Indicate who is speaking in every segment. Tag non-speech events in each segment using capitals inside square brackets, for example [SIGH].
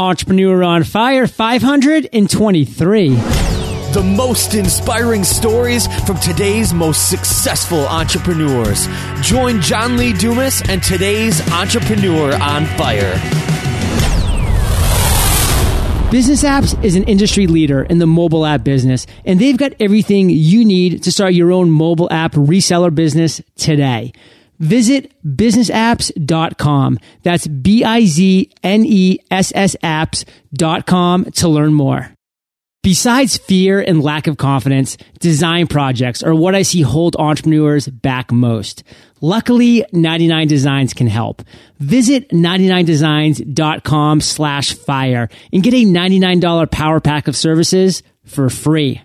Speaker 1: Entrepreneur on Fire 523.
Speaker 2: The most inspiring stories from today's most successful entrepreneurs. Join John Lee Dumas and today's Entrepreneur on Fire.
Speaker 1: Bizness Apps is an industry leader in the mobile app business, and they've got everything you need to start your own mobile app reseller business today. Visit biznessapps.com. That's B I Z N E S S apps.com to learn more. Besides fear and lack of confidence, design projects are what I see hold entrepreneurs back most. Luckily, 99 Designs can help. Visit 99designs.com slash fire and get a $99 power pack of services for free.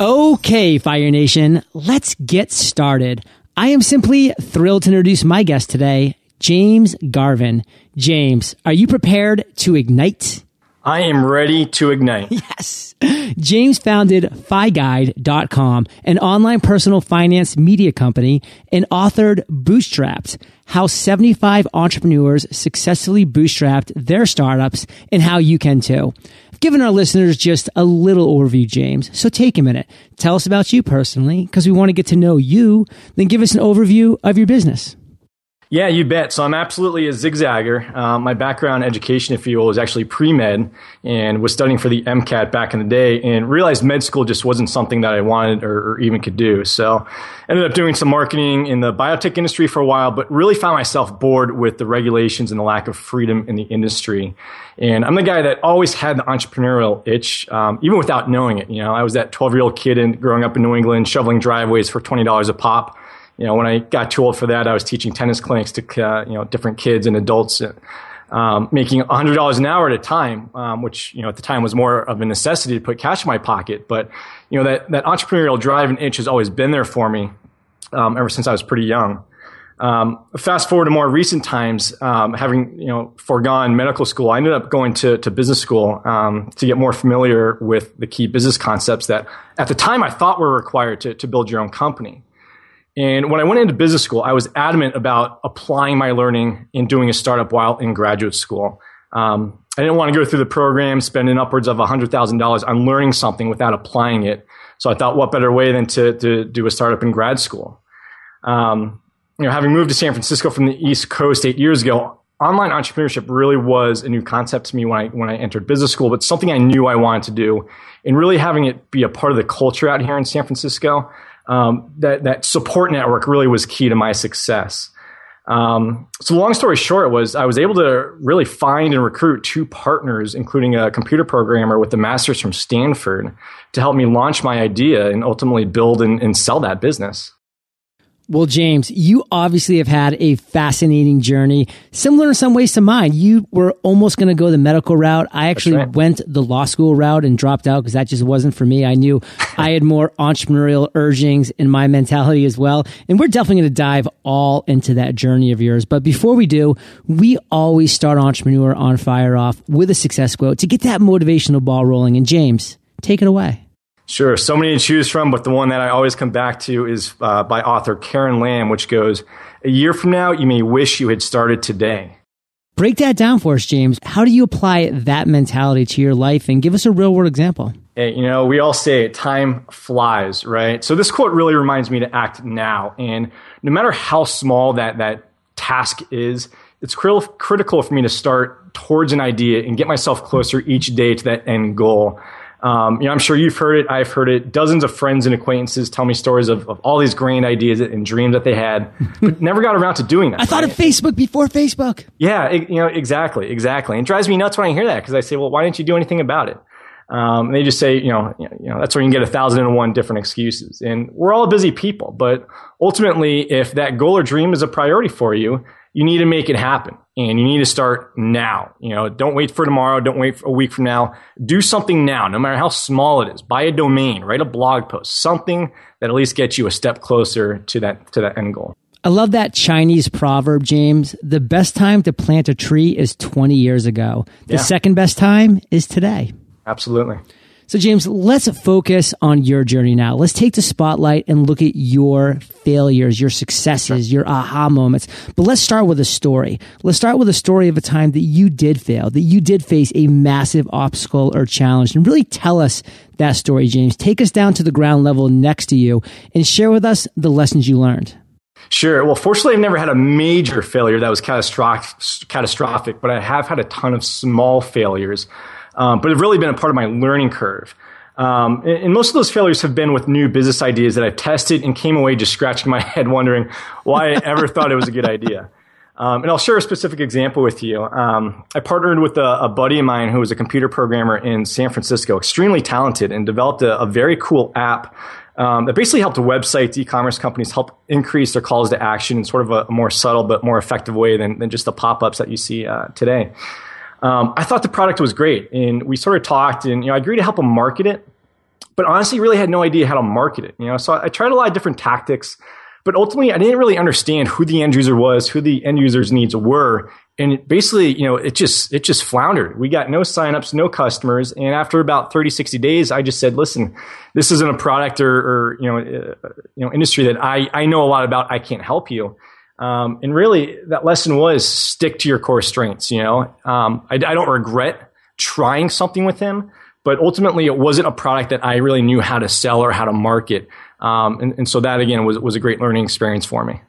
Speaker 1: Okay, Fire Nation, let's get started. I am simply thrilled to introduce my guest today, James Garvin. James, are you prepared to ignite?
Speaker 3: I am ready to ignite. [LAUGHS]
Speaker 1: Yes. James founded FiGuide.com, an online personal finance media company, and authored Bootstrapped, how 75 entrepreneurs successfully bootstrapped their startups and how you can too. I've given our listeners just a little overview, James. So take a minute. Tell us about you personally, because we want to get to know you. Then give us an overview of your business.
Speaker 3: Yeah, you bet. So I'm absolutely a zigzagger. Um, my background education, if you will, was actually pre-med and was studying for the MCAT back in the day and realized med school just wasn't something that I wanted or, or even could do. So ended up doing some marketing in the biotech industry for a while, but really found myself bored with the regulations and the lack of freedom in the industry. And I'm the guy that always had the entrepreneurial itch, um, even without knowing it. You know, I was that 12 year old kid in, growing up in New England, shoveling driveways for $20 a pop you know, when I got too old for that, I was teaching tennis clinics to, uh, you know, different kids and adults, um, making $100 an hour at a time, um, which, you know, at the time was more of a necessity to put cash in my pocket. But, you know, that, that entrepreneurial drive and itch has always been there for me, um, ever since I was pretty young. Um, fast forward to more recent times, um, having you know foregone medical school, I ended up going to, to business school um, to get more familiar with the key business concepts that at the time I thought were required to, to build your own company. And when I went into business school, I was adamant about applying my learning in doing a startup while in graduate school. Um, I didn't want to go through the program, spending upwards of $100,000 on learning something without applying it. So I thought, what better way than to, to do a startup in grad school? Um, you know, having moved to San Francisco from the East Coast eight years ago, online entrepreneurship really was a new concept to me when I when I entered business school, but something I knew I wanted to do, and really having it be a part of the culture out here in San Francisco um, that that support network really was key to my success. Um, so long story short was I was able to really find and recruit two partners, including a computer programmer with a master's from Stanford, to help me launch my idea and ultimately build and, and sell that business.
Speaker 1: Well, James, you obviously have had a fascinating journey, similar in some ways to mine. You were almost going to go the medical route. I actually right. went the law school route and dropped out because that just wasn't for me. I knew [LAUGHS] I had more entrepreneurial urgings in my mentality as well. And we're definitely going to dive all into that journey of yours. But before we do, we always start Entrepreneur on Fire off with a success quote to get that motivational ball rolling. And James, take it away.
Speaker 3: Sure. So many to choose from, but the one that I always come back to is uh, by author Karen Lamb, which goes, A year from now, you may wish you had started today.
Speaker 1: Break that down for us, James. How do you apply that mentality to your life and give us a real world example?
Speaker 3: Hey, you know, we all say time flies, right? So this quote really reminds me to act now. And no matter how small that, that task is, it's critical for me to start towards an idea and get myself closer each day to that end goal. Um, you know, I'm sure you've heard it. I've heard it. Dozens of friends and acquaintances tell me stories of, of all these grand ideas and dreams that they had, but never got around to doing that.
Speaker 1: I thought right? of Facebook before Facebook.
Speaker 3: Yeah, it, you know, exactly, exactly. And it drives me nuts when I hear that because I say, well, why didn't you do anything about it? Um, and they just say, you know, you know, that's where you can get a thousand and one different excuses. And we're all busy people, but ultimately, if that goal or dream is a priority for you, you need to make it happen and you need to start now. You know, don't wait for tomorrow. Don't wait for a week from now. Do something now, no matter how small it is. Buy a domain, write a blog post, something that at least gets you a step closer to that, to that end goal.
Speaker 1: I love that Chinese proverb, James. The best time to plant a tree is 20 years ago. The yeah. second best time is today.
Speaker 3: Absolutely.
Speaker 1: So, James, let's focus on your journey now. Let's take the spotlight and look at your failures, your successes, your aha moments. But let's start with a story. Let's start with a story of a time that you did fail, that you did face a massive obstacle or challenge. And really tell us that story, James. Take us down to the ground level next to you and share with us the lessons you learned.
Speaker 3: Sure. Well, fortunately, I've never had a major failure that was catastrophic, catastrophic but I have had a ton of small failures um, but have really been a part of my learning curve. Um, and, and, most of those failures have been with new business ideas that I've tested and came away just scratching my [LAUGHS] head wondering why I ever thought it was a good idea. Um, and I'll share a specific example with you. Um, I partnered with a, a, buddy of mine who was a computer programmer in San Francisco, extremely talented, and developed a, a very cool app um, that basically helped websites, e-commerce companies help increase their calls to action in sort of a, more subtle but more effective way than, than just the pop-ups that you see uh, today. Um, I thought the product was great, and we sort of talked, and you know, I agreed to help him market it, but honestly, really had no idea how to market it. You know, so I tried a lot of different tactics, but ultimately, I didn't really understand who the end user was, who the end user's needs were, and basically, you know, it just it just floundered. We got no signups, no customers, and after about 30, 60 days, I just said, "Listen, this isn't a product or, or you know, uh, you know, industry that I I know a lot about. I can't help you." Um, and really, that lesson was stick to your core strengths. You know, um, I, I, don't regret trying something with him, but ultimately, it wasn't a product that I really knew how to sell or how to market. Um, and, and so that again was was a great learning experience for me.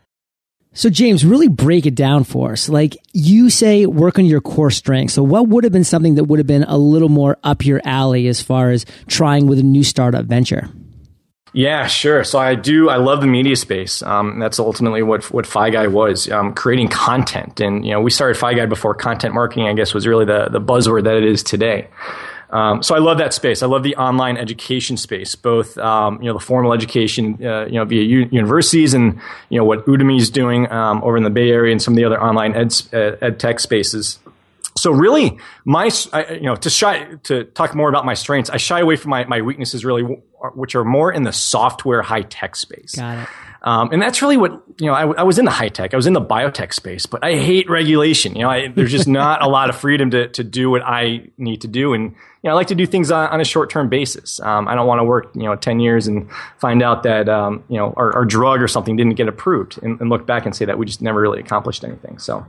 Speaker 1: So James, really break it down for us. Like you say, work on your core strengths. So what would have been something that would have been a little more up your alley as far as trying with a new startup venture?
Speaker 3: Yeah, sure. So I do. I love the media space. Um, that's ultimately what what FiGuide was, um, creating content. And you know, we started FiGuide before content marketing. I guess was really the the buzzword that it is today. Um, so I love that space. I love the online education space, both um, you know the formal education, uh, you know via u- universities, and you know what Udemy is doing um, over in the Bay Area and some of the other online ed, ed tech spaces. So really, my I, you know to shy to talk more about my strengths, I shy away from my my weaknesses really, which are more in the software high tech space.
Speaker 1: Got it.
Speaker 3: Um, and that's really what you know. I, I, was in the high tech, I was in the biotech space, but I hate regulation. You know, I, there's just not a lot of freedom to to do what I need to do, and you know, I like to do things on, on a short term basis. Um, I don't want to work you know ten years and find out that um, you know our, our, drug or something didn't get approved, and, and look back and say that we just never really accomplished anything. So.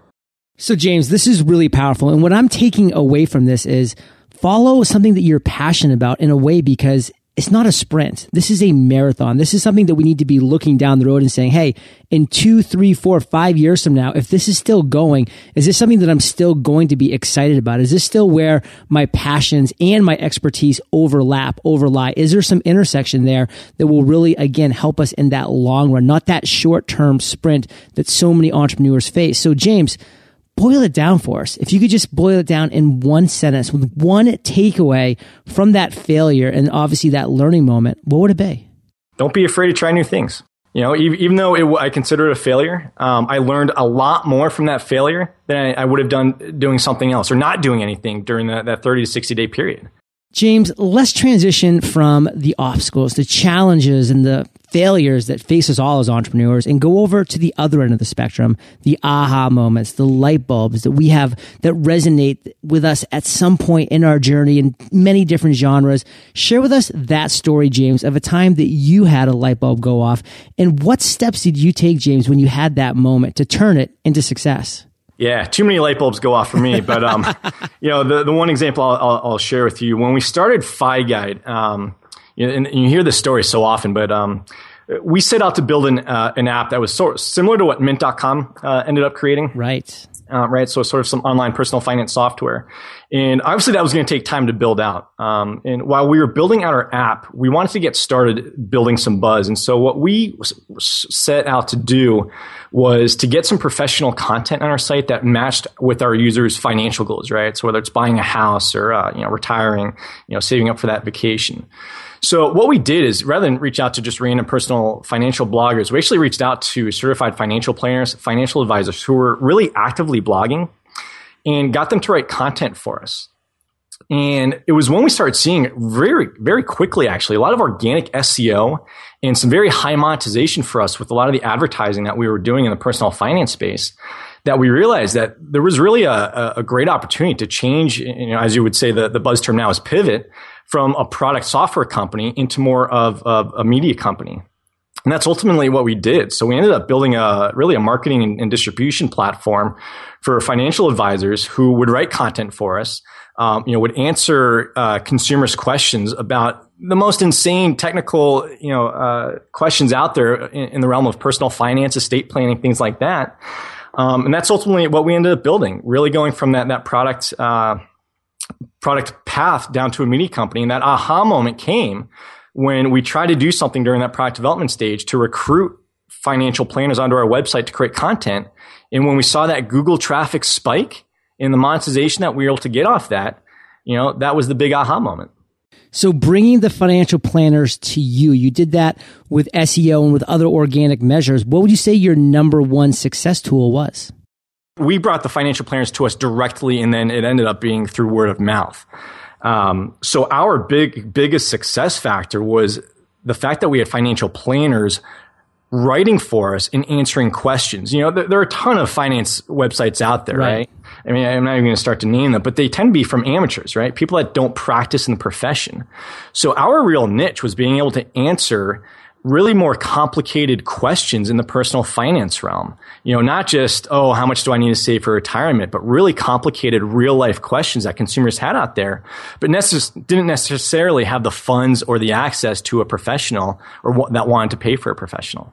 Speaker 1: So, James, this is really powerful. And what I'm taking away from this is follow something that you're passionate about in a way because it's not a sprint. This is a marathon. This is something that we need to be looking down the road and saying, Hey, in two, three, four, five years from now, if this is still going, is this something that I'm still going to be excited about? Is this still where my passions and my expertise overlap, overlie? Is there some intersection there that will really, again, help us in that long run, not that short term sprint that so many entrepreneurs face? So, James, boil it down for us. If you could just boil it down in one sentence with one takeaway from that failure and obviously that learning moment, what would it be?
Speaker 3: Don't be afraid to try new things. You know, even though it, I consider it a failure, um, I learned a lot more from that failure than I, I, would have done doing something else or not doing anything during that, that 30 to 60 day period.
Speaker 1: James, let's transition from the obstacles, the challenges, and the failures that face us all as entrepreneurs and go over to the other end of the spectrum, the aha moments, the light bulbs that we have that resonate with us at some point in our journey in many different genres. Share with us that story, James, of a time that you had a light bulb go off and what steps did you take, James, when you had that moment to turn it into success?
Speaker 3: Yeah, too many light bulbs go off for me. But um, [LAUGHS] you know, the the one example I'll, I'll, I'll, share with you when we started FiGuide, um, you know, and, and, you hear this story so often, but um, we set out to build an uh, an app that was sort of similar to what Mint.com uh, ended up creating.
Speaker 1: Right.
Speaker 3: Uh, right. So sort of some online personal finance software. And obviously that was going to take time to build out. Um, and while we were building out our app, we wanted to get started building some buzz. And so what we set out to do was to get some professional content on our site that matched with our users' financial goals, right? So whether it's buying a house or, uh, you know, retiring, you know, saving up for that vacation. So what we did is rather than reach out to just random personal financial bloggers, we actually reached out to certified financial planners, financial advisors who were really actively blogging and got them to write content for us. And it was when we started seeing very, very quickly, actually, a lot of organic SEO and some very high monetization for us with a lot of the advertising that we were doing in the personal finance space that we realized that there was really a, a great opportunity to change, you know, as you would say, the, the buzz term now is pivot from a product software company into more of, of a media company. And that's ultimately what we did. So we ended up building a really a marketing and, and distribution platform for financial advisors who would write content for us, um, you know, would answer uh, consumers' questions about the most insane technical, you know, uh, questions out there in, in, the realm of personal finance, estate planning, things like that. Um, and that's ultimately what we ended up building. Really going from that that product uh, product path down to a mini company, and that aha moment came when we tried to do something during that product development stage to recruit financial planners onto our website to create content. And when we saw that Google traffic spike and the monetization that we were able to get off that, you know, that was the big aha moment.
Speaker 1: So bringing the financial planners to you, you did that with SEO and with other organic measures. What would you say your number one success tool was?
Speaker 3: We brought the financial planners to us directly and then it ended up being through word of mouth. Um, so our big biggest success factor was the fact that we had financial planners writing for us and answering questions. You know, there, there, are a ton of finance websites out there, right? right? I mean, I'm not even going to start to name them, but they tend to be from amateurs, right? People that don't practice in the profession. So our real niche was being able to answer really more complicated questions in the personal finance realm. You know, not just, oh, how much do I need to save for retirement, but really complicated real life questions that consumers had out there, but necess- didn't necessarily have the funds or the access to a professional or w- that wanted to pay for a professional.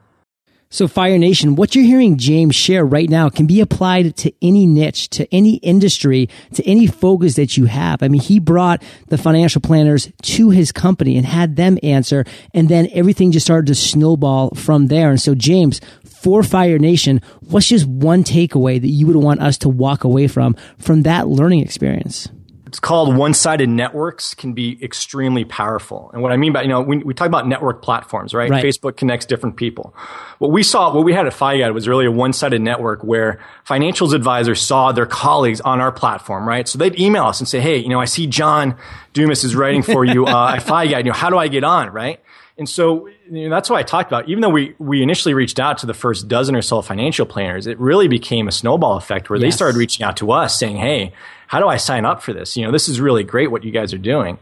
Speaker 1: So Fire Nation, what you're hearing James share right now can be applied to any niche, to any industry, to any focus that you have. I mean, he brought the financial planners to his company and had them answer, and then everything just started to snowball from there. And so James, for Fire Nation, what's just one takeaway that you would want us to walk away from from that learning experience?
Speaker 3: It's called one-sided networks can be extremely powerful. And what I mean by, you know, we, we talk about network platforms, right? right? Facebook connects different people. What we saw, what we had at FiGuide was really a one-sided network where financials advisors saw their colleagues on our platform, right? So they'd email us and say, Hey, you know, I see John Dumas is writing for you, uh, at FiGuide. You know, how do I get on, right? And so you know, that's why I talked about. Even though we, we initially reached out to the first dozen or so financial planners, it really became a snowball effect where yes. they started reaching out to us saying, Hey, how do I sign up for this? You know, this is really great what you guys are doing.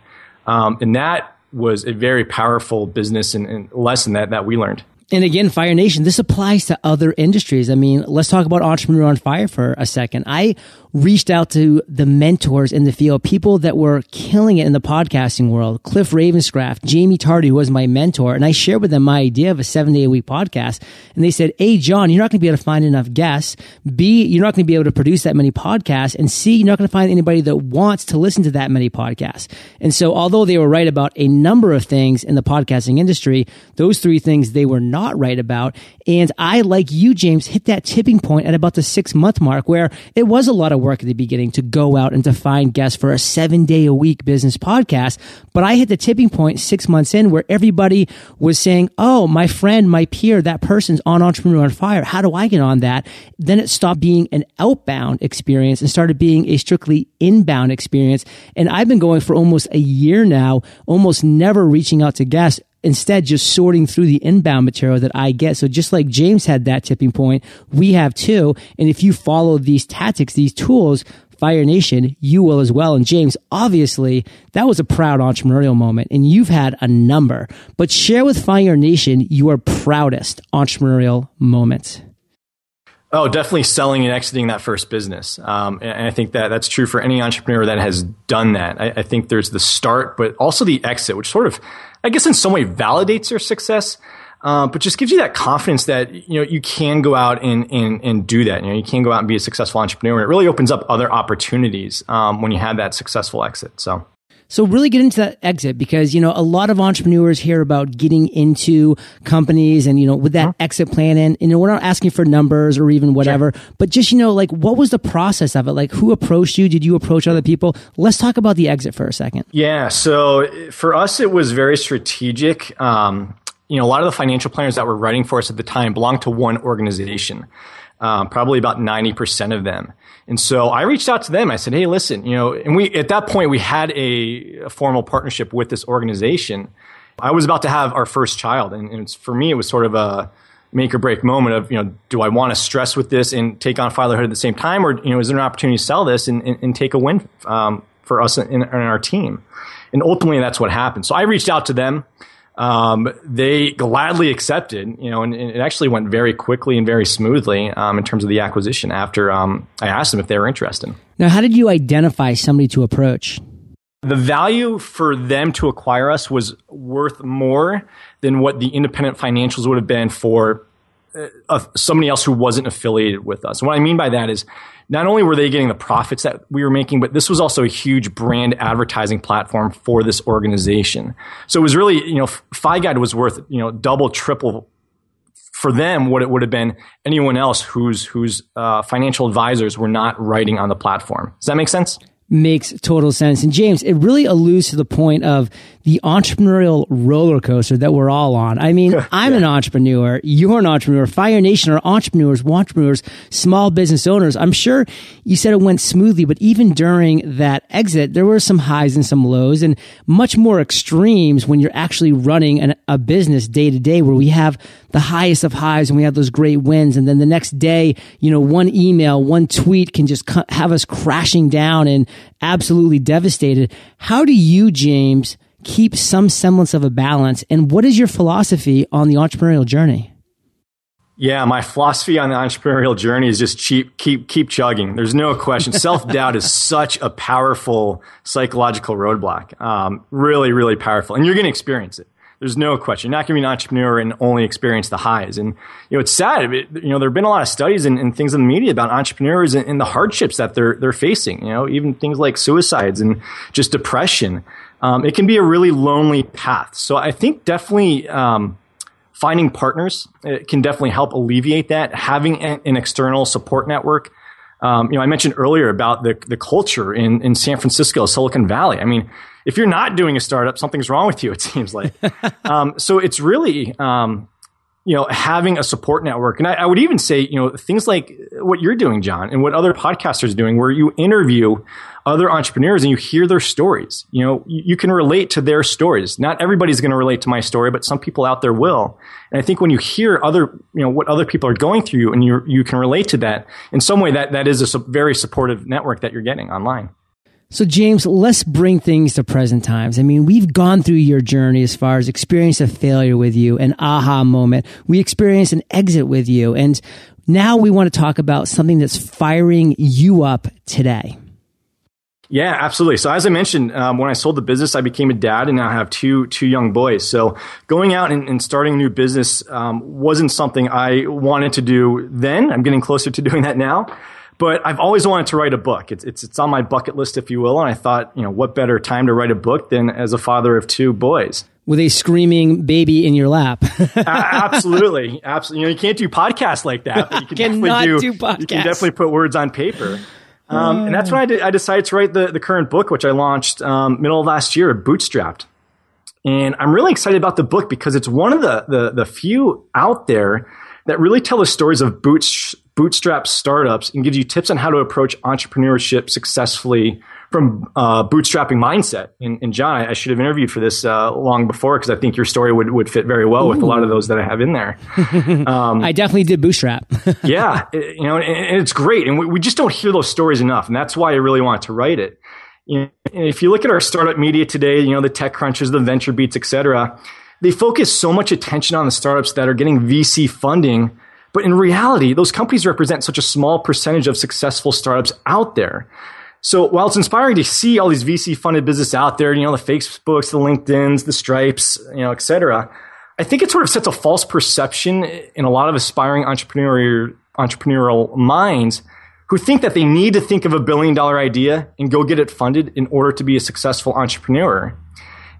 Speaker 3: Um, and that was a very powerful business and, and lesson that, that we learned.
Speaker 1: And again, Fire Nation, this applies to other industries. I mean, let's talk about Entrepreneur on Fire for a second. I reached out to the mentors in the field, people that were killing it in the podcasting world. Cliff Ravenscraft, Jaime Tardy, who was my mentor, and I shared with them my idea of a seven day a week podcast. And they said, A, John, you're not going to be able to find enough guests. B, you're not going to be able to produce that many podcasts. And C, you're not going to find anybody that wants to listen to that many podcasts. And so, although they were right about a number of things in the podcasting industry, those three things they were not right about. And I, like you, James, hit that tipping point at about the six month mark where it was a lot of work at the beginning to go out and to find guests for a seven day a week business podcast. But I hit the tipping point six months in where everybody was saying, Oh, my friend, my peer, that person's on Entrepreneur on Fire. How do I get on that? Then it stopped being an outbound experience and started being a strictly inbound experience. And I've been going for almost a year now, almost never reaching out to guests instead just sorting through the inbound material that I get. So just like James had that tipping point, we have too. And if you follow these tactics, these tools, Fire Nation, you will as well. And James, obviously, that was a proud entrepreneurial moment, and you've had a number. But share with Fire Nation your proudest entrepreneurial moment.
Speaker 3: Oh, definitely selling and exiting that first business. Um, and I think that that's true for any entrepreneur that has done that. I, I, think there's the start, but also the exit, which sort of, I guess in some way validates your success. Um, but just gives you that confidence that you know you can go out and, and and do that. You know, you can go out and be a successful entrepreneur. And it really opens up other opportunities um, when you have that successful exit. So.
Speaker 1: So really get into that exit because, you know, a lot of entrepreneurs hear about getting into companies and, you know, with that huh? exit plan and, you know, we're not asking for numbers or even whatever, sure. but just, you know, like what was the process of it? Like who approached you? Did you approach other people? Let's talk about the exit for a second.
Speaker 3: Yeah. So for us, it was very strategic. Um, you know, a lot of the financial planners that were writing for us at the time belonged to one organization. Um, probably about 90% of them. And so I reached out to them. I said, Hey, listen, you know, and we, at that point, we had a, a formal partnership with this organization. I was about to have our first child. And, and for me, it was sort of a, make or break moment of, you know, do I want to stress with this and take on fatherhood at the same time? Or, you know, is there an opportunity to sell this and, and, and take a win um, for us and, our team? And ultimately, that's what happened. So I reached out to them. Um, they gladly accepted, you know, and, and, it actually went very quickly and very smoothly um, in terms of the acquisition after um, I asked them if they were interested.
Speaker 1: Now, how did you identify somebody to approach?
Speaker 3: The value for them to acquire us was worth more than what the independent financials would have been for uh, somebody else who wasn't affiliated with us. And what I mean by that is not only were they getting the profits that we were making, but this was also a huge brand advertising platform for this organization. So it was really, you know, FiGuide was worth, you know, double, triple for them what it would have been anyone else whose whose uh, financial advisors were not writing on the platform. Does that make sense?
Speaker 1: Makes total sense. And James, it really alludes to the point of the entrepreneurial roller coaster that we're all on. I mean, [LAUGHS] I'm yeah. an entrepreneur. You're an entrepreneur. Fire Nation are entrepreneurs, entrepreneurs, small business owners. I'm sure you said it went smoothly, but even during that exit, there were some highs and some lows and much more extremes when you're actually running an, a business day to day where we have the highest of highs and we have those great wins. And then the next day, you know, one email, one tweet can just have us crashing down and absolutely devastated. How do you, James, keep some semblance of a balance? And what is your philosophy on the entrepreneurial journey?
Speaker 3: Yeah, my philosophy on the entrepreneurial journey is just keep keep keep chugging. There's no question. Self doubt is such a powerful psychological roadblock. Um, really, really powerful, and you're going to experience it. There's no question. You're not going to be an entrepreneur and only experience the highs. And you know, it's sad. It, you know, there have been a lot of studies and, and things in the media about entrepreneurs and, and, the hardships that they're they're facing. You know, even things like suicides and just depression. Um, it can be a really lonely path. So I think definitely. Um, finding partners can definitely help alleviate that. Having an, an external support network, um, you know, I mentioned earlier about the the culture in in San Francisco, Silicon Valley. I mean, if you're not doing a startup, something's wrong with you. It seems like. [LAUGHS] um, so it's really, um, you know, having a support network, and I, I, would even say, you know, things like what you're doing, John, and what other podcasters are doing, where you interview other entrepreneurs and you hear their stories. You know, you, you can relate to their stories. Not everybody's going to relate to my story, but some people out there will. And I think when you hear other, you know, what other people are going through, and you you can relate to that in some way, that that is a very supportive network that you're getting online.
Speaker 1: So, James, let's bring things to present times. I mean, we've gone through your journey as far as experience a failure with you, an aha moment. We experienced an exit with you. And now we want to talk about something that's firing you up today.
Speaker 3: Yeah, absolutely. So as I mentioned, um, when I sold the business, I became a dad, and now I have two two young boys. So going out and, and starting a new business um, wasn't something I wanted to do then. I'm getting closer to [LAUGHS] doing that now. But I've always wanted to write a book. It's, it's, it's on my bucket list, if you will. And I thought, you know, what better time to write a book than as a father of two boys?
Speaker 1: With a screaming baby in your lap. [LAUGHS]
Speaker 3: uh, absolutely. Absolutely. You know, you can't do podcasts like that, but you can
Speaker 1: definitely
Speaker 3: do,
Speaker 1: do podcasts.
Speaker 3: You can definitely put words on paper. Um, and that's when I, did, I, decided to write the, the current book, which I launched um, middle of last year, Bootstrapped. And I'm really excited about the book because it's one of the, the, the few out there that really tell the stories of boots, bootstrap startups and gives you tips on how to approach entrepreneurship successfully from uh, bootstrapping mindset. And, and, John, I should have interviewed for this uh, long before because I think your story would, would fit very well Ooh. with a lot of those that I have in there. [LAUGHS]
Speaker 1: Um, I definitely did bootstrap. [LAUGHS]
Speaker 3: yeah, it, you know, and, and, it's great, and we, we, just don't hear those stories enough, and that's why I really wanted to write it. You know, if you look at our startup media today, you know, the TechCrunches, the VentureBeats, et cetera, they focus so much attention on the startups that are getting VC funding but in reality, those companies represent such a small percentage of successful startups out there. So while it's inspiring to see all these VC funded businesses out there, you know, the Facebooks, the LinkedIn's, the Stripes, you know, et cetera, I think it sort of sets a false perception in a lot of aspiring entrepreneurial, entrepreneurial minds who think that they need to think of a billion dollar idea and go get it funded in order to be a successful entrepreneur.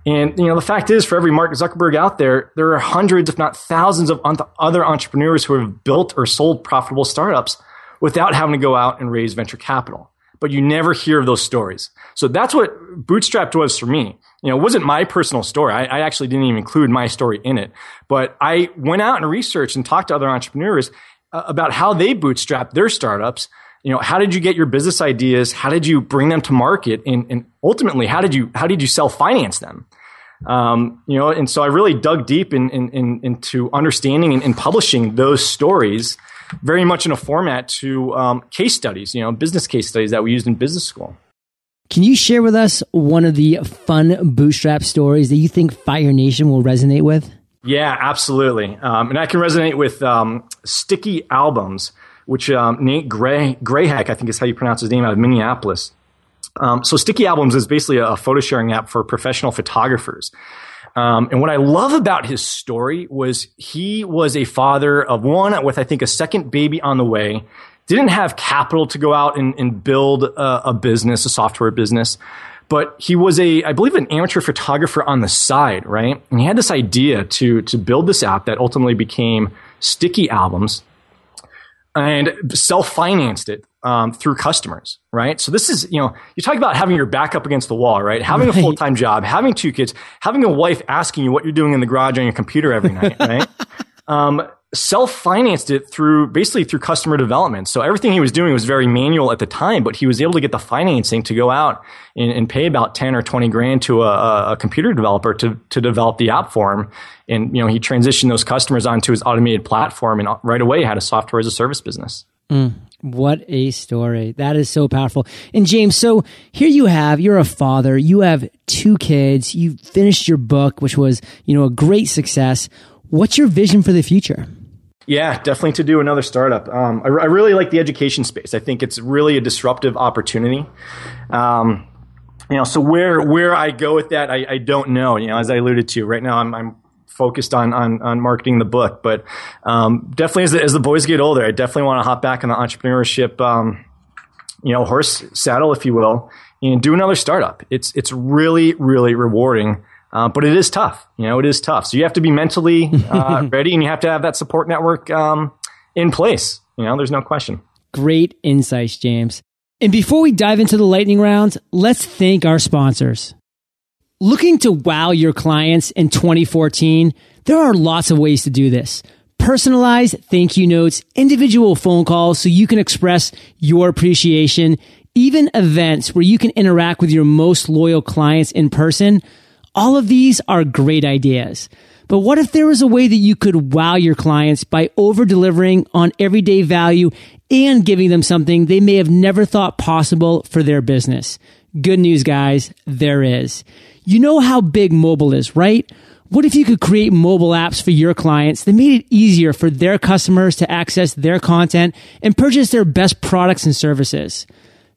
Speaker 3: And you know, the fact is, for every Mark Zuckerberg out there, there are hundreds, if not thousands, of other entrepreneurs who have built or sold profitable startups without having to go out and raise venture capital. But you never hear of those stories. So that's what Bootstrapped was for me. You know, it wasn't my personal story. I, I actually didn't even include my story in it. But I went out and researched and talked to other entrepreneurs uh, about how they bootstrapped their startups you know how did you get your business ideas how did you bring them to market and, and ultimately how did you how did you self finance them Um, you know, and so I really dug deep in, in, in, into understanding and, and, publishing those stories very much in a format to um, case studies, you know, business case studies that we used in business school.
Speaker 1: Can you share with us one of the fun bootstrap stories that you think Fire Nation will resonate with?
Speaker 3: Yeah, absolutely. Um, and I can resonate with um, Sticky Albums, which um, Nate Gray, Grahek, I think is how you pronounce his name, out of Minneapolis. Um, so Sticky Albums is basically a photo sharing app for professional photographers. Um, and what I love about his story was he was a father of one with, I think, a second baby on the way didn't have capital to go out and, and build a, a, business, a software business. But he was a, I believe, an amateur photographer on the side, right? And he had this idea to to build this app that ultimately became Sticky Albums, and self financed it um, through customers, right? So this is, you know, you talk about having your back up against the wall, right? Having right. a full time job, having two kids, having a wife asking you what you're doing in the garage on your computer every night, [LAUGHS] right? um, self-financed it through basically through customer development. So everything he was doing was very manual at the time, but he was able to get the financing to go out and, and pay about 10 or 20 grand to a, a, computer developer to, to develop the app for him. And, you know, he transitioned those customers onto his automated platform and right away had a software as a service business.
Speaker 1: Mm, what a story. That is so powerful. And James, so here you have, you're a father, you have two kids, you finished your book, which was, you know, a great success. What's your vision for the future?
Speaker 3: Yeah, definitely to do another startup. Um, I, I, really like the education space. I think it's really a disruptive opportunity. Um, you know, so where where I go with that, I, I, don't know. You know, as I alluded to, right now I'm, I'm focused on, on on marketing the book, but um, definitely as the, as the boys get older, I definitely want to hop back on the entrepreneurship, um, you know, horse saddle, if you will, and do another startup. It's it's really really rewarding. Uh, but it is tough. You know, it is tough. So you have to be mentally uh, [LAUGHS] ready, and you have to have that support network um, in place. You know, there's no question.
Speaker 1: Great insights, James. And before we dive into the lightning round, let's thank our sponsors. Looking to wow your clients in 2014, there are lots of ways to do this. Personalized thank you notes, individual phone calls so you can express your appreciation, even events where you can interact with your most loyal clients in person all of these are great ideas. But what if there was a way that you could wow your clients by over delivering on everyday value and giving them something they may have never thought possible for their business? Good news, guys. There is. You know how big mobile is, right? What if you could create mobile apps for your clients that made it easier for their customers to access their content and purchase their best products and services?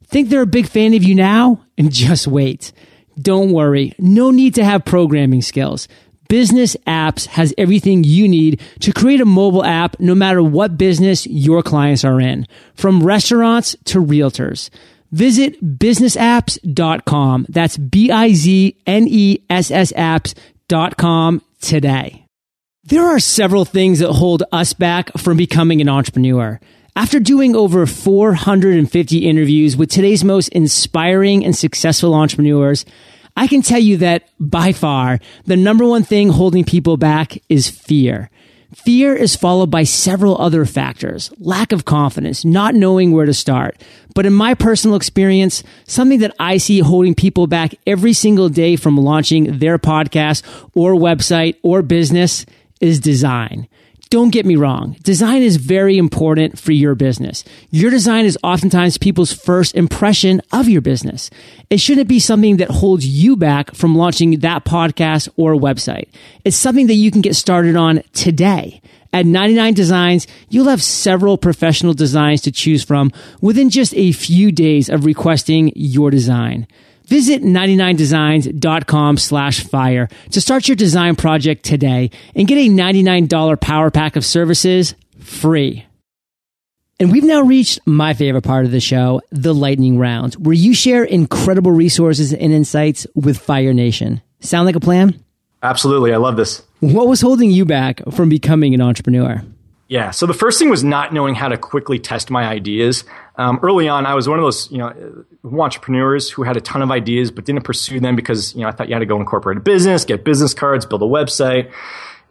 Speaker 1: Think they're a big fan of you now? And [LAUGHS] just wait. Don't worry. No need to have programming skills. Bizness Apps has everything you need to create a mobile app no matter what business your clients are in, from restaurants to realtors. Visit biznessapps.com. That's B I Z N E S S apps.com today. There are several things that hold us back from becoming an entrepreneur. After doing over 450 interviews with today's most inspiring and successful entrepreneurs, I can tell you that by far, the number one thing holding people back is fear. Fear is followed by several other factors. Lack of confidence, not knowing where to start. But in my personal experience, something that I see holding people back every single day from launching their podcast or website or business is design. Don't get me wrong. Design is very important for your business. Your design is oftentimes people's first impression of your business. It shouldn't be something that holds you back from launching that podcast or website. It's something that you can get started on today. At 99 Designs, you'll have several professional designs to choose from within just a few days of requesting your design. Visit 99designs.com slash fire to start your design project today and get a $99 power pack of services free. And we've now reached my favorite part of the show, the lightning round, where you share incredible resources and insights with Fire Nation. Sound like a plan?
Speaker 3: Absolutely. I love this.
Speaker 1: What was holding you back from becoming an entrepreneur?
Speaker 3: Yeah. So the first thing was not knowing how to quickly test my ideas. Um, early on, I was one of those, you know, entrepreneurs who had a ton of ideas but didn't pursue them because, you know, I thought you had to go incorporate a business, get business cards, build a website,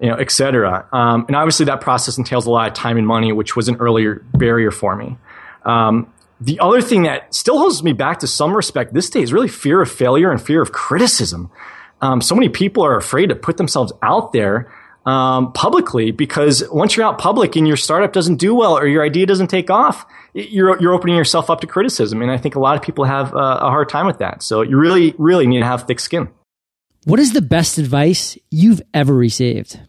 Speaker 3: you know, et cetera. Um, and obviously that process entails a lot of time and money, which was an earlier barrier for me. Um, the other thing that still holds me back to some respect this day is really fear of failure and fear of criticism. um, so many people are afraid to put themselves out there um, publicly because once you're out public and your startup doesn't do well or your idea doesn't take off, you're you're opening yourself up to criticism, and I think a lot of people have uh, a hard time with that. So you really, really need to have thick skin.
Speaker 1: What is the best advice you've ever received?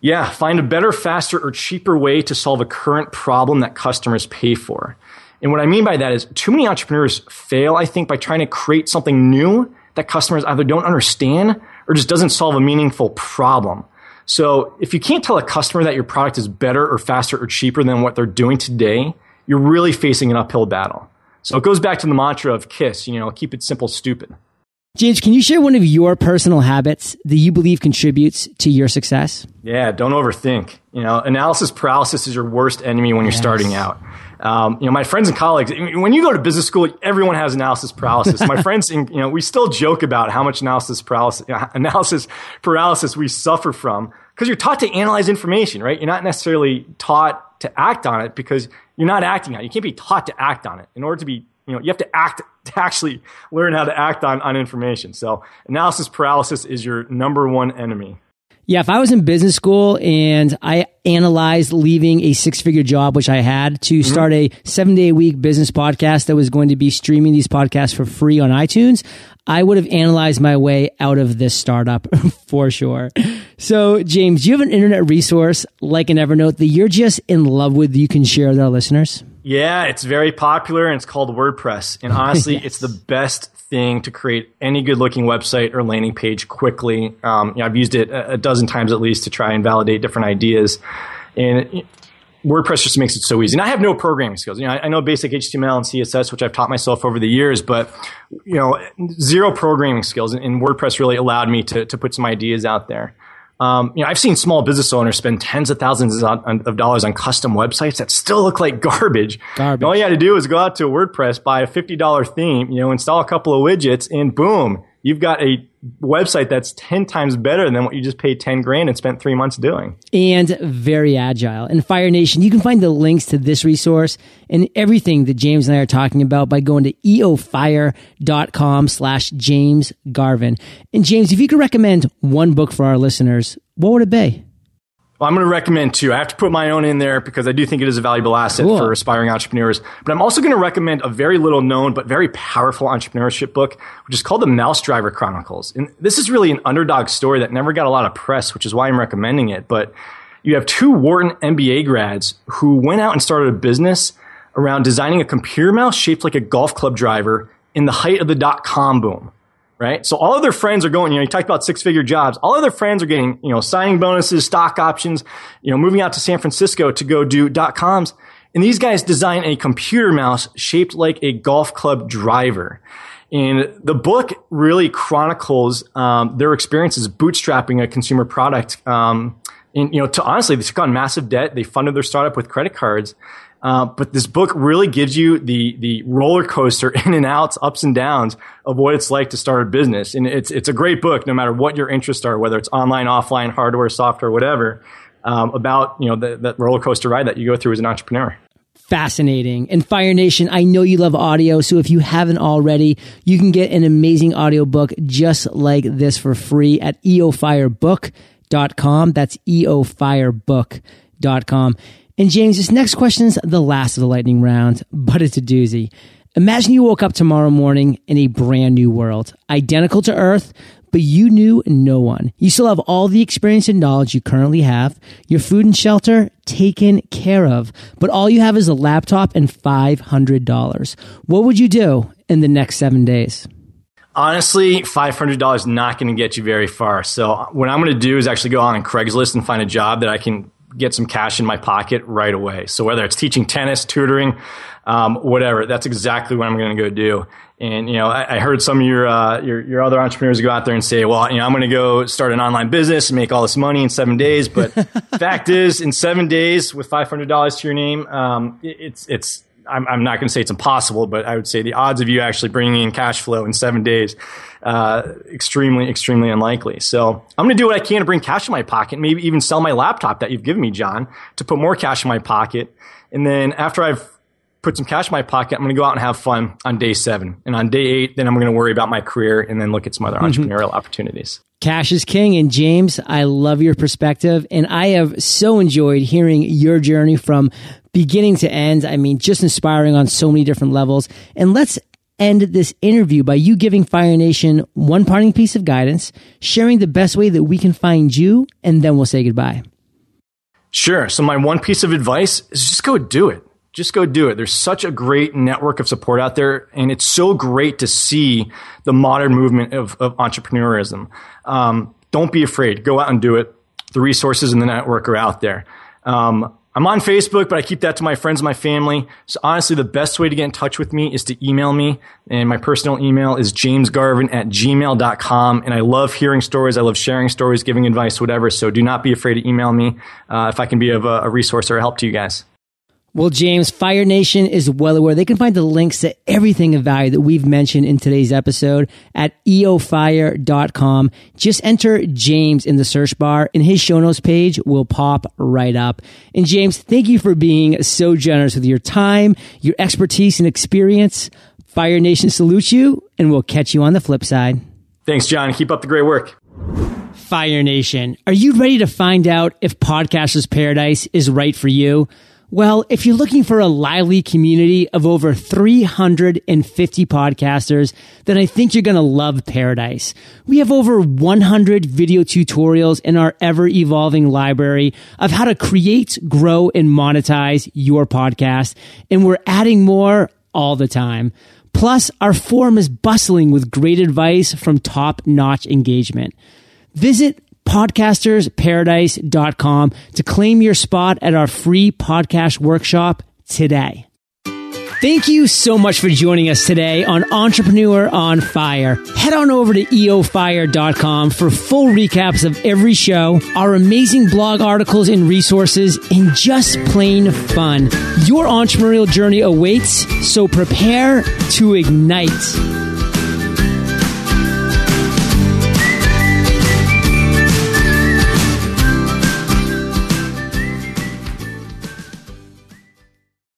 Speaker 3: Yeah, find a better, faster, or cheaper way to solve a current problem that customers pay for. And what I mean by that is too many entrepreneurs fail, I think, by trying to create something new that customers either don't understand or just doesn't solve a meaningful problem. So if you can't tell a customer that your product is better or faster or cheaper than what they're doing today, you're really facing an uphill battle. So it goes back to the mantra of KISS, you know, keep it simple, stupid.
Speaker 1: James, can you share one of your personal habits that you believe contributes to your success?
Speaker 3: Yeah, don't overthink. You know, analysis paralysis is your worst enemy when you're yes. starting out. Um, you know, my friends and colleagues, when you go to business school, everyone has analysis paralysis. my [LAUGHS] friends, you know, we still joke about how much analysis paralysis, analysis paralysis we suffer from because you're taught to analyze information, right? You're not necessarily taught to act on it because you're not acting on it. You can't be taught to act on it. In order to be, you know, you have to act [LAUGHS] to actually learn how to act on, on information. So analysis paralysis is your number one enemy.
Speaker 1: Yeah, if I was in business school and I analyzed leaving a six figure job, which I had to mm-hmm. start a seven day a week business podcast that was going to be streaming these podcasts for free on iTunes, I would have analyzed my way out of this startup [LAUGHS] for sure. So, James, do you have an internet resource like an Evernote that you're just in love with that you can share with our listeners?
Speaker 3: Yeah, it's very popular and it's called WordPress. And [LAUGHS] honestly, yes. it's the best thing to create any good looking website or landing page quickly. Um, you know, I've used it a dozen times at least to try and validate different ideas. And WordPress just makes it so easy. And I have no programming skills. You know, I, I, know basic HTML and CSS, which I've taught myself over the years, but you know, zero programming skills. And, and WordPress really allowed me to to put some ideas out there. Um, you know, I've seen small business owners spend tens of thousands of dollars on custom websites that still look like [LAUGHS] garbage. Garbage. All you had to do is go out to WordPress, buy a fifty dollar theme, you know, install a couple of widgets, and boom, you've got a website that's 10 times better than what you just paid 10 grand and spent three months doing.
Speaker 1: And very agile. And Fire Nation, you can find the links to this resource and everything that James and I are talking about by going to eofire.com slash James Garvin. And James, if you could recommend one book for our listeners, what would it be?
Speaker 3: Well, I'm going to recommend two. I have to put my own in there because I do think it is a valuable asset cool. for aspiring entrepreneurs. But I'm also going to recommend a very little known but very powerful entrepreneurship book, which is called The Mouse Driver Chronicles. And this is really an underdog story that never got a lot of press, which is why I'm recommending it. But you have two Wharton MBA grads who went out and started a business around designing a computer mouse shaped like a golf club driver in the height of the dot com boom right? So all of their friends are going, you know, you talked about six figure jobs. All of their friends are getting, you know, signing bonuses, stock options, you know, moving out to San Francisco to go do dot coms. And these guys design a computer mouse shaped like a golf club driver. And the book really chronicles um, their experiences bootstrapping a consumer product. Um, and you know, to honestly, they took on massive debt. They funded their startup with credit cards, uh, but this book really gives you the the roller coaster [LAUGHS] in and outs, ups and downs of what it's like to start a business. And it's it's a great book, no matter what your interests are, whether it's online, offline, hardware, software, whatever, um, about you know the, that roller coaster ride that you go through as an entrepreneur.
Speaker 1: Fascinating. And Fire Nation, I know you love audio, so if you haven't already, you can get an amazing audiobook just like this for free at eofirebook.com. That's eofirebook.com. And James, this next question is the last of the lightning round, but it's a doozy. Imagine you woke up tomorrow morning in a brand new world, identical to Earth, but you knew no one. You still have all the experience and knowledge you currently have, your food and shelter taken care of, but all you have is a laptop and $500. What would you do in the next seven days?
Speaker 3: Honestly, $500 is not going to get you very far. So what I'm going to do is actually go on Craigslist and find a job that I can get some cash in my pocket right away. So whether it's teaching tennis, tutoring, um, whatever, that's exactly what I'm going to go do. And you know, I, I heard some of your, uh, your your other entrepreneurs go out there and say, "Well, you know, I'm going to go start an online business and make all this money in seven days." But [LAUGHS] fact is, in seven days with five hundred dollars to your name, um, it's it's I'm, I'm not going to say it's impossible, but I would say the odds of you actually bringing in cash flow in seven days, uh, extremely, extremely unlikely. So I'm going to do what I can to bring cash in my pocket, maybe even sell my laptop that you've given me, John, to put more cash in my pocket. And then after I've put some cash in my pocket. I'm going to go out and have fun on day seven. And on day eight, then I'm going to worry about my career and then look at some other mm-hmm. entrepreneurial opportunities.
Speaker 1: Cash is king. And James, I love your perspective. And I have so enjoyed hearing your journey from beginning to end. I mean, just inspiring on so many different levels. And let's end this interview by you giving Fire Nation one parting piece of guidance, sharing the best way that we can find you, and then we'll say goodbye.
Speaker 3: Sure. So my one piece of advice is just go do it. Just go do it. There's such a great network of support out there, and it's so great to see the modern movement of, of entrepreneurism. Um, don't be afraid. Go out and do it. The resources in the network are out there. Um, I'm on Facebook, but I keep that to my friends and my family. So honestly, the best way to get in touch with me is to email me. And my personal email is jamesgarvin at gmail.com. And I love hearing stories. I love sharing stories, giving advice, whatever. So do not be afraid to email me uh, if I can be of a, a resource or a help to you guys.
Speaker 1: Well, James, Fire Nation is well aware. They can find the links to everything of value that we've mentioned in today's episode at eofire.com. Just enter James in the search bar and his show notes page will pop right up. And James, thank you for being so generous with your time, your expertise and experience. Fire Nation salutes you and we'll catch you on the flip side.
Speaker 3: Thanks, John. Keep up the great work.
Speaker 1: Fire Nation, are you ready to find out if Podcasters Paradise is right for you? Well, if you're looking for a lively community of over 350 podcasters, then I think you're going to love Paradise. We have over 100 video tutorials in our ever evolving library of how to create, grow, and monetize your podcast. And we're adding more all the time. Plus, our forum is bustling with great advice from top notch engagement. Visit podcastersparadise.com to claim your spot at our free podcast workshop today. Thank you so much for joining us today on Entrepreneur on Fire. Head on over to eofire.com for full recaps of every show, our amazing blog articles and resources, and just plain fun. Your entrepreneurial journey awaits, so prepare to ignite.